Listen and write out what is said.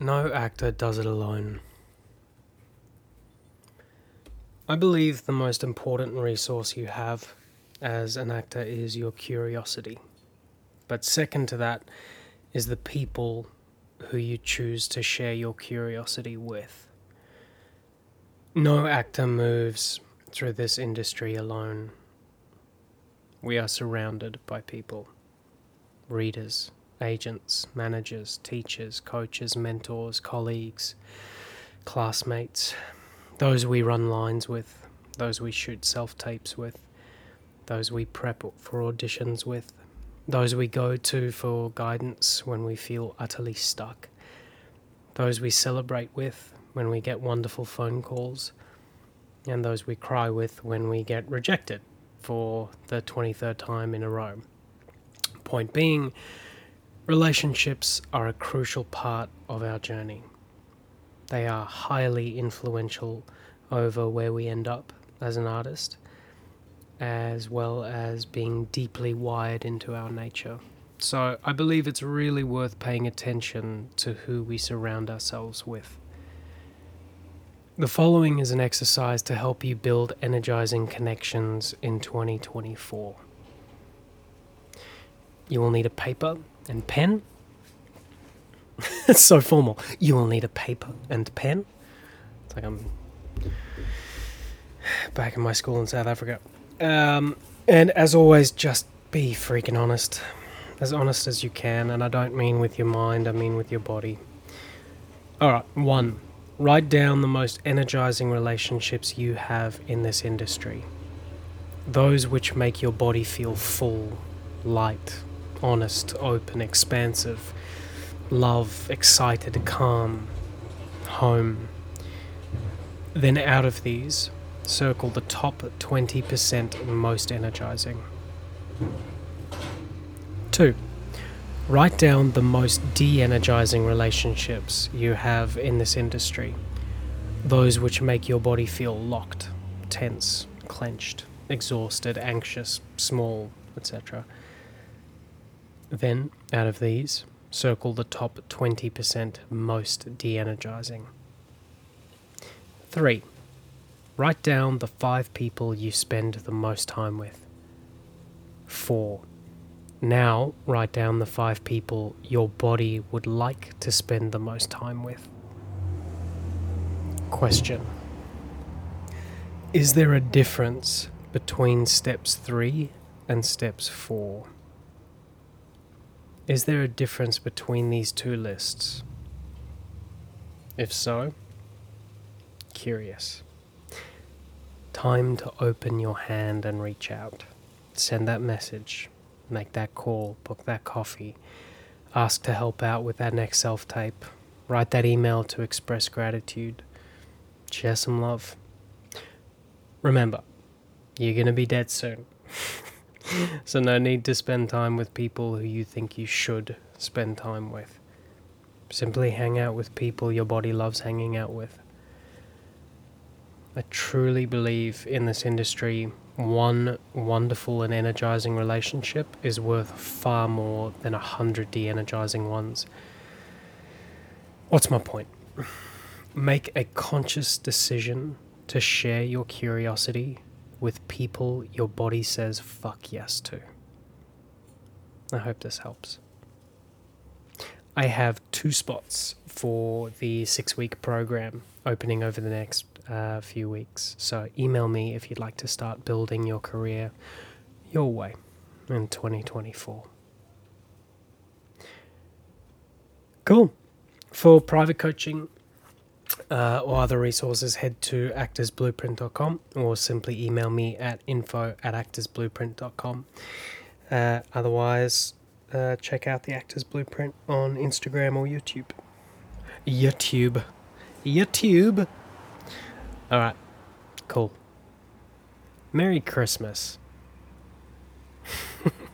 No actor does it alone. I believe the most important resource you have as an actor is your curiosity. But second to that is the people who you choose to share your curiosity with. No actor moves through this industry alone. We are surrounded by people readers, agents, managers, teachers, coaches, mentors, colleagues, classmates, those we run lines with, those we shoot self tapes with, those we prep for auditions with, those we go to for guidance when we feel utterly stuck, those we celebrate with when we get wonderful phone calls, and those we cry with when we get rejected for the 23rd time in a row. Point being, relationships are a crucial part of our journey. They are highly influential over where we end up as an artist, as well as being deeply wired into our nature. So I believe it's really worth paying attention to who we surround ourselves with. The following is an exercise to help you build energizing connections in 2024. You will need a paper and pen. it's so formal. You will need a paper and pen. It's like I'm back in my school in South Africa. Um, and as always, just be freaking honest. As honest as you can. And I don't mean with your mind, I mean with your body. Alright, one. Write down the most energizing relationships you have in this industry. Those which make your body feel full, light, honest, open, expansive, love, excited, calm, home. Then out of these, circle the top 20% most energizing. 2. Write down the most de energizing relationships you have in this industry. Those which make your body feel locked, tense, clenched, exhausted, anxious, small, etc. Then, out of these, circle the top 20% most de energizing. 3. Write down the five people you spend the most time with. 4. Now, write down the five people your body would like to spend the most time with. Question Is there a difference between steps 3 and steps 4? Is there a difference between these two lists? If so, curious. Time to open your hand and reach out. Send that message, make that call, book that coffee, ask to help out with that next self tape, write that email to express gratitude, share some love. Remember, you're going to be dead soon. so, no need to spend time with people who you think you should spend time with. Simply hang out with people your body loves hanging out with. I truly believe in this industry, one wonderful and energizing relationship is worth far more than a hundred de energizing ones. What's my point? Make a conscious decision to share your curiosity with people your body says fuck yes to. I hope this helps. I have two spots for the six week program opening over the next uh, few weeks. So email me if you'd like to start building your career your way in 2024. Cool. For private coaching, uh, or other resources, head to actorsblueprint.com or simply email me at info at actorsblueprint.com. Uh, otherwise, uh, check out the Actors Blueprint on Instagram or YouTube. YouTube. YouTube. All right. Cool. Merry Christmas.